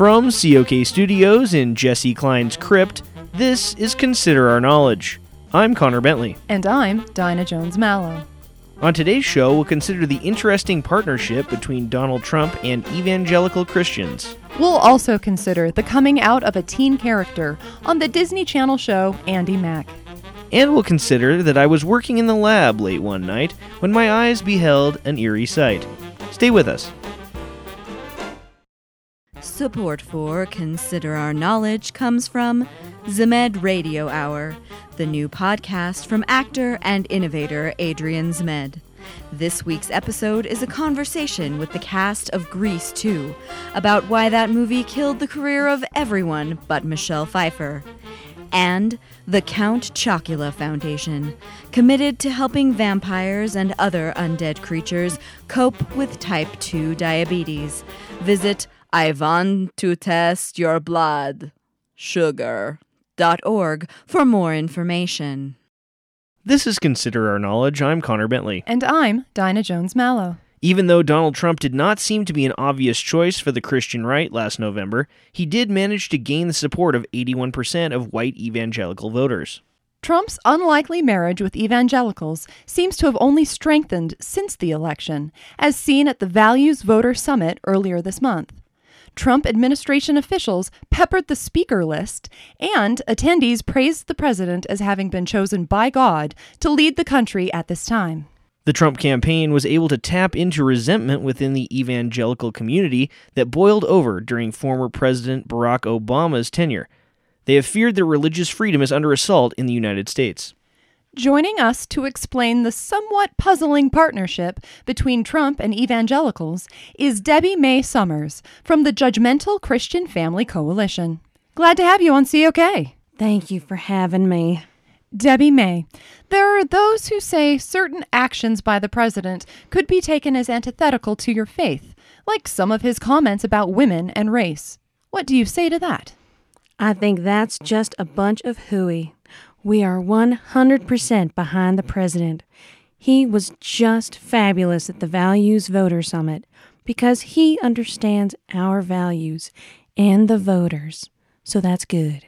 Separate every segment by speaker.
Speaker 1: From COK Studios in Jesse Klein's crypt, this is Consider Our Knowledge. I'm Connor Bentley.
Speaker 2: And I'm Dinah Jones Mallow.
Speaker 1: On today's show, we'll consider the interesting partnership between Donald Trump and evangelical Christians.
Speaker 2: We'll also consider the coming out of a teen character on the Disney Channel show Andi Mack.
Speaker 1: And we'll consider that I was working in the lab late one night when my eyes beheld an eerie sight. Stay with us.
Speaker 3: Support for Consider Our Knowledge comes from Zemed Radio Hour, the new podcast from actor and innovator Adrian Zemed. This week's episode is a conversation with the cast of Grease 2 about why that movie killed the career of everyone but Michelle Pfeiffer. And the Count Chocula Foundation, committed to helping vampires and other undead creatures cope with type 2 diabetes. Visit I want to test your blood. Sugar.org for more information.
Speaker 1: This is Consider Our Knowledge. I'm Connor Bentley.
Speaker 2: And I'm Dinah Jones Mallow.
Speaker 1: Even though Donald Trump did not seem to be an obvious choice for the Christian right last November, he did manage to gain the support of 81% of white evangelical voters.
Speaker 2: Trump's unlikely marriage with evangelicals seems to have only strengthened since the election, as seen at the Values Voter Summit earlier this month. Trump administration officials peppered the speaker list, and attendees praised the president as having been chosen by God to lead the country at this time.
Speaker 1: The Trump campaign was able to tap into resentment within the evangelical community that boiled over during former President Barack Obama's tenure. They have feared their religious freedom is under assault in the United States.
Speaker 2: Joining us to explain the somewhat puzzling partnership between Trump and evangelicals is Debbie May Summers from the Judgmental Christian Family Coalition. Glad to have you on COK.
Speaker 4: Thank you for having me.
Speaker 2: Debbie May, there are those who say certain actions by the president could be taken as antithetical to your faith, like some of his comments about women and race. What do you say to that?
Speaker 4: I think that's just a bunch of hooey. We are 100% behind the president. He was just fabulous at the Values Voter Summit because he understands our values and the voters. So that's good.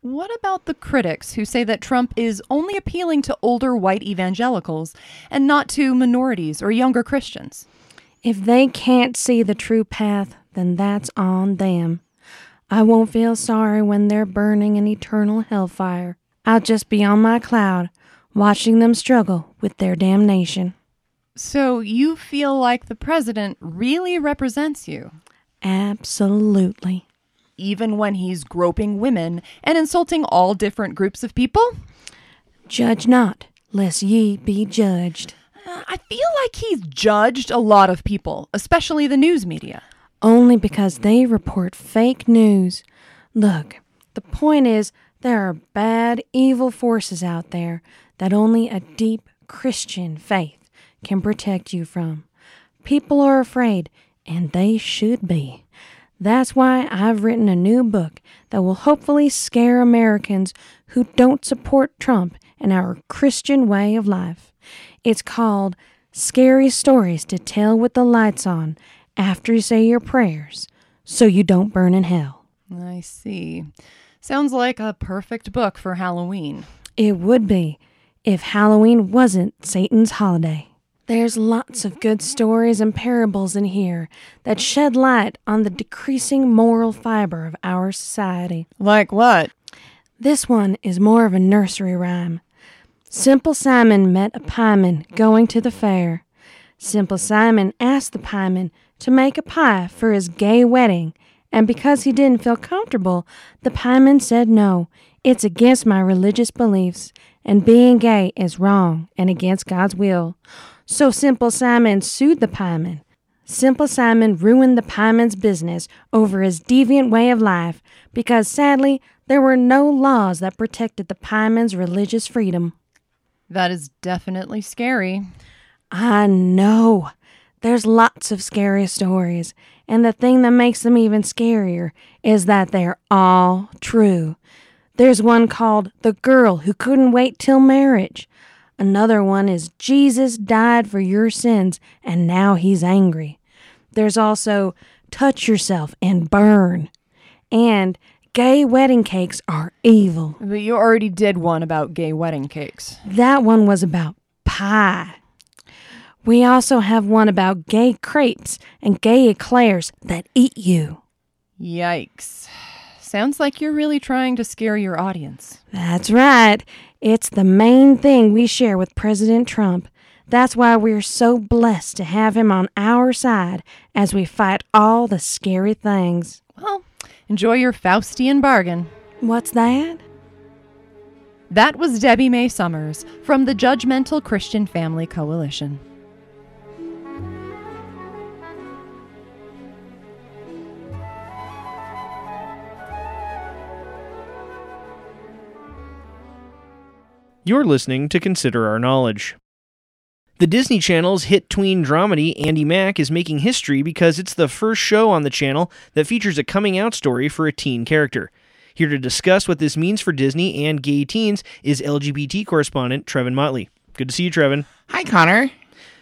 Speaker 2: What about the critics who say that Trump is only appealing to older white evangelicals and not to minorities or younger Christians?
Speaker 4: If they can't see the true path, then that's on them. I won't feel sorry when they're burning in eternal hellfire. I'll just be on my cloud, watching them struggle with their damnation.
Speaker 2: So you feel like the president really represents you?
Speaker 4: Absolutely.
Speaker 2: Even when he's groping women and insulting all different groups of people?
Speaker 4: Judge not, lest ye be judged.
Speaker 2: Uh, I feel like he's judged a lot of people, especially the news media.
Speaker 4: Only because they report fake news. Look, the point is, there are bad, evil forces out there that only a deep Christian faith can protect you from. People are afraid, and they should be. That's why I've written a new book that will hopefully scare Americans who don't support Trump and our Christian way of life. It's called Scary Stories to Tell with the Lights On After You Say Your Prayers So You Don't Burn in Hell.
Speaker 2: I see. Sounds like a perfect book for Halloween.
Speaker 4: It would be if Halloween wasn't Satan's holiday. There's lots of good stories and parables in here that shed light on the decreasing moral fiber of our society.
Speaker 2: Like what?
Speaker 4: This one is more of a nursery rhyme. Simple Simon met a pieman going to the fair. Simple Simon asked the pieman to make a pie for his gay wedding and because he didn't feel comfortable, the pieman said no. It's against my religious beliefs, and being gay is wrong and against God's will. So Simple Simon sued the pieman. Simple Simon ruined the pieman's business over his deviant way of life because sadly there were no laws that protected the pieman's religious freedom.
Speaker 2: That is definitely scary.
Speaker 4: I know. There's lots of scary stories, and the thing that makes them even scarier is that they're all true. There's one called The Girl Who Couldn't Wait Till Marriage. Another one is Jesus died for your sins and now he's angry. There's also touch yourself and burn. And gay wedding cakes are evil.
Speaker 2: But you already did one about gay wedding cakes.
Speaker 4: That one was about pie. We also have one about gay crepes and gay eclairs that eat you.
Speaker 2: Yikes. Sounds like you're really trying to scare your audience.
Speaker 4: That's right. It's the main thing we share with President Trump. That's why we're so blessed to have him on our side as we fight all the scary things.
Speaker 2: Well, enjoy your Faustian bargain.
Speaker 4: What's that?
Speaker 2: That was Debbie Mae Summers from the Judgmental Christian Family Coalition.
Speaker 1: You're listening to Consider Our Knowledge. The Disney Channel's hit tween dramedy Andi Mack is making history because it's the first show on the channel that features a coming out story for a teen character. Here to discuss what this means for Disney and gay teens is LGBT correspondent Trevin Motley. Good to see you, Trevin.
Speaker 5: Hi, Connor.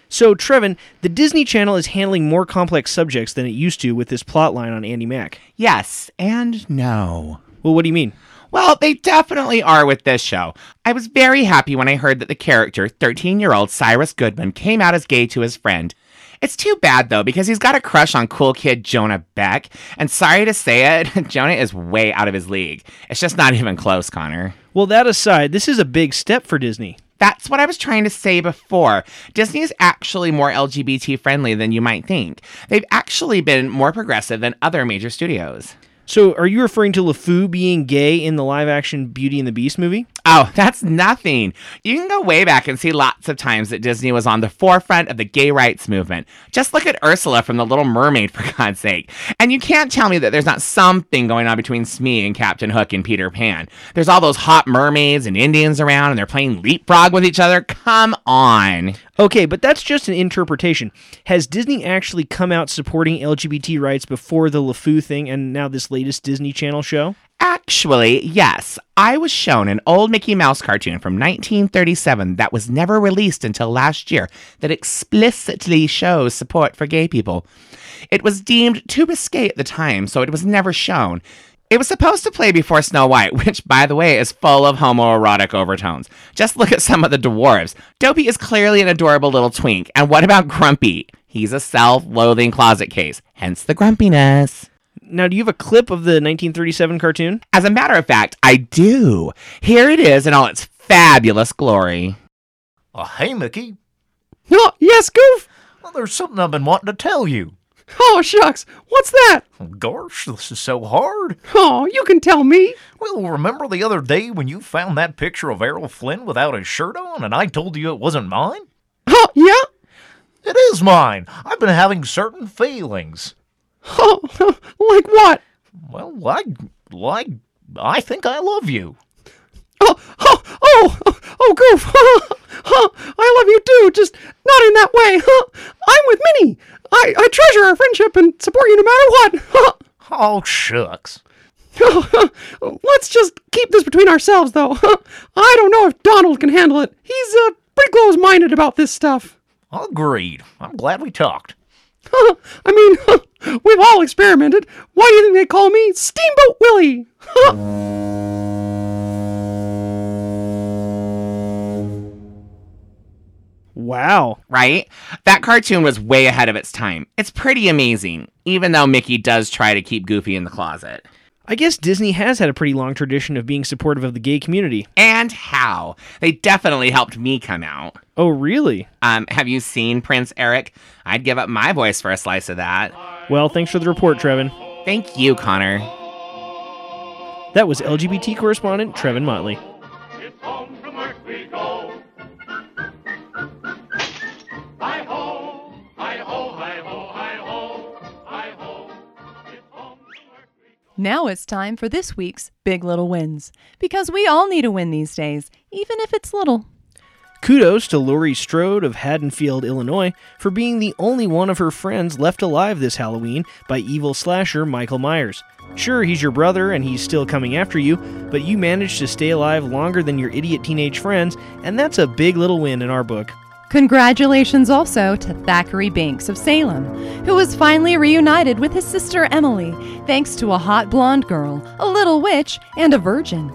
Speaker 1: So, Trevin, the Disney Channel is handling more complex subjects than it used to with this plotline on Andi Mack.
Speaker 5: Yes and no.
Speaker 1: Well, what do you mean?
Speaker 5: Well, they definitely are with this show. I was very happy when I heard that the character, 13 year old Cyrus Goodman, came out as gay to his friend. It's too bad though, because he's got a crush on cool kid Jonah Beck, and sorry to say it, Jonah is way out of his league. It's just not even close, Connor.
Speaker 1: Well, that aside, this is a big step for Disney.
Speaker 5: That's what I was trying to say before. Disney is actually more LGBT friendly than you might think. They've actually been more progressive than other major studios.
Speaker 1: So, are you referring to LeFou being gay in the live action Beauty and the Beast movie?
Speaker 5: Oh, that's nothing. You can go way back and see lots of times that Disney was on the forefront of the gay rights movement. Just look at Ursula from The Little Mermaid, for God's sake. And you can't tell me that there's not something going on between Smee and Captain Hook and Peter Pan. There's all those hot mermaids and Indians around, and they're playing leapfrog with each other. Come on.
Speaker 1: Okay, but that's just an interpretation. Has Disney actually come out supporting LGBT rights before the LeFou thing and now this latest Disney Channel show?
Speaker 5: Actually, yes. I was shown an old Mickey Mouse cartoon from 1937 that was never released until last year that explicitly shows support for gay people. It was deemed too risque at the time, so it was never shown. It was supposed to play before Snow White, which, by the way, is full of homoerotic overtones. Just look at some of the dwarves. Dopey is clearly an adorable little twink. And what about Grumpy? He's a self loathing closet case, hence the grumpiness.
Speaker 1: Now, do you have a clip of the 1937 cartoon?
Speaker 5: As a matter of fact, I do. Here it is in all its fabulous glory.
Speaker 6: Uh, hey, Mickey.
Speaker 7: Oh, yes, Goof.
Speaker 6: Well, there's something I've been wanting to tell you.
Speaker 7: Oh, shucks. What's that?
Speaker 6: Gosh, this is so hard.
Speaker 7: Oh, you can tell me.
Speaker 6: Well, remember the other day when you found that picture of Errol Flynn without his shirt on and I told you it wasn't mine?
Speaker 7: Oh, yeah?
Speaker 6: It is mine. I've been having certain feelings.
Speaker 7: Oh, like what?
Speaker 6: Well, like, like, I think I love you.
Speaker 7: Oh, oh, oh, oh, Goof. I love you too, just not in that way. I'm with Minnie. I, I treasure our friendship and support you no matter what.
Speaker 6: Oh, shucks.
Speaker 7: Let's just keep this between ourselves, though. I don't know if Donald can handle it. He's uh, pretty close minded about this stuff.
Speaker 6: Agreed. I'm glad we talked.
Speaker 7: I mean, we've all experimented. Why do you think they call me Steamboat Willie?
Speaker 1: Wow.
Speaker 5: Right? That cartoon was way ahead of its time. It's pretty amazing, even though Mickey does try to keep Goofy in the closet.
Speaker 1: I guess Disney has had a pretty long tradition of being supportive of the gay community.
Speaker 5: And how? They definitely helped me come out.
Speaker 1: Oh, really?
Speaker 5: Um, have you seen Prince Eric? I'd give up my voice for a slice of that.
Speaker 1: Well, thanks for the report, Trevin.
Speaker 5: Thank you, Connor.
Speaker 1: That was LGBT correspondent Trevin Motley.
Speaker 2: Now it's time for this week's Big Little Wins. Because we all need a win these days, even if it's little.
Speaker 1: Kudos to Laurie Strode of Haddonfield, Illinois, for being the only one of her friends left alive this Halloween by evil slasher Michael Myers. Sure, he's your brother and he's still coming after you, but you managed to stay alive longer than your idiot teenage friends, and that's a big little win in our book.
Speaker 2: Congratulations also to Thackery Binx of Salem, who was finally reunited with his sister Emily thanks to a hot blonde girl, a little witch, and a virgin.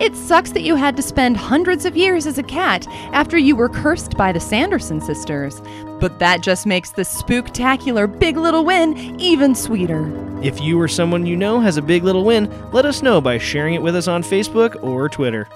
Speaker 2: It sucks that you had to spend hundreds of years as a cat after you were cursed by the Sanderson sisters, but that just makes the spooktacular Big Little Win even sweeter.
Speaker 1: If you or someone you know has a big little win, let us know by sharing it with us on Facebook or Twitter.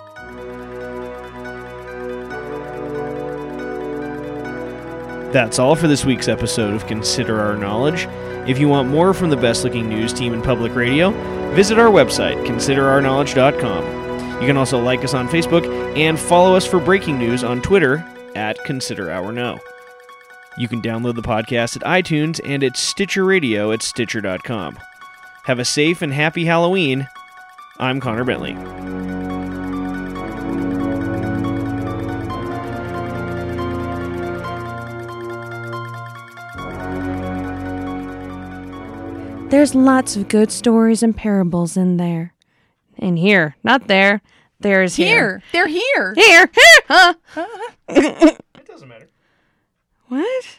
Speaker 1: That's all for this week's episode of Consider Our Knowledge. If you want more from the best looking news team in public radio, visit our website, considerourknowledge.com. You can also like us on Facebook and follow us for breaking news on Twitter at Consider Our Know. You can download the podcast at iTunes and at Stitcher Radio at Stitcher.com. Have a safe and happy Halloween. I'm Connor Bentley.
Speaker 4: There's lots of good stories and parables in there. In here, not there. There's
Speaker 2: Here, they're here.
Speaker 4: Here. Here. Huh?
Speaker 1: It doesn't matter.
Speaker 4: What?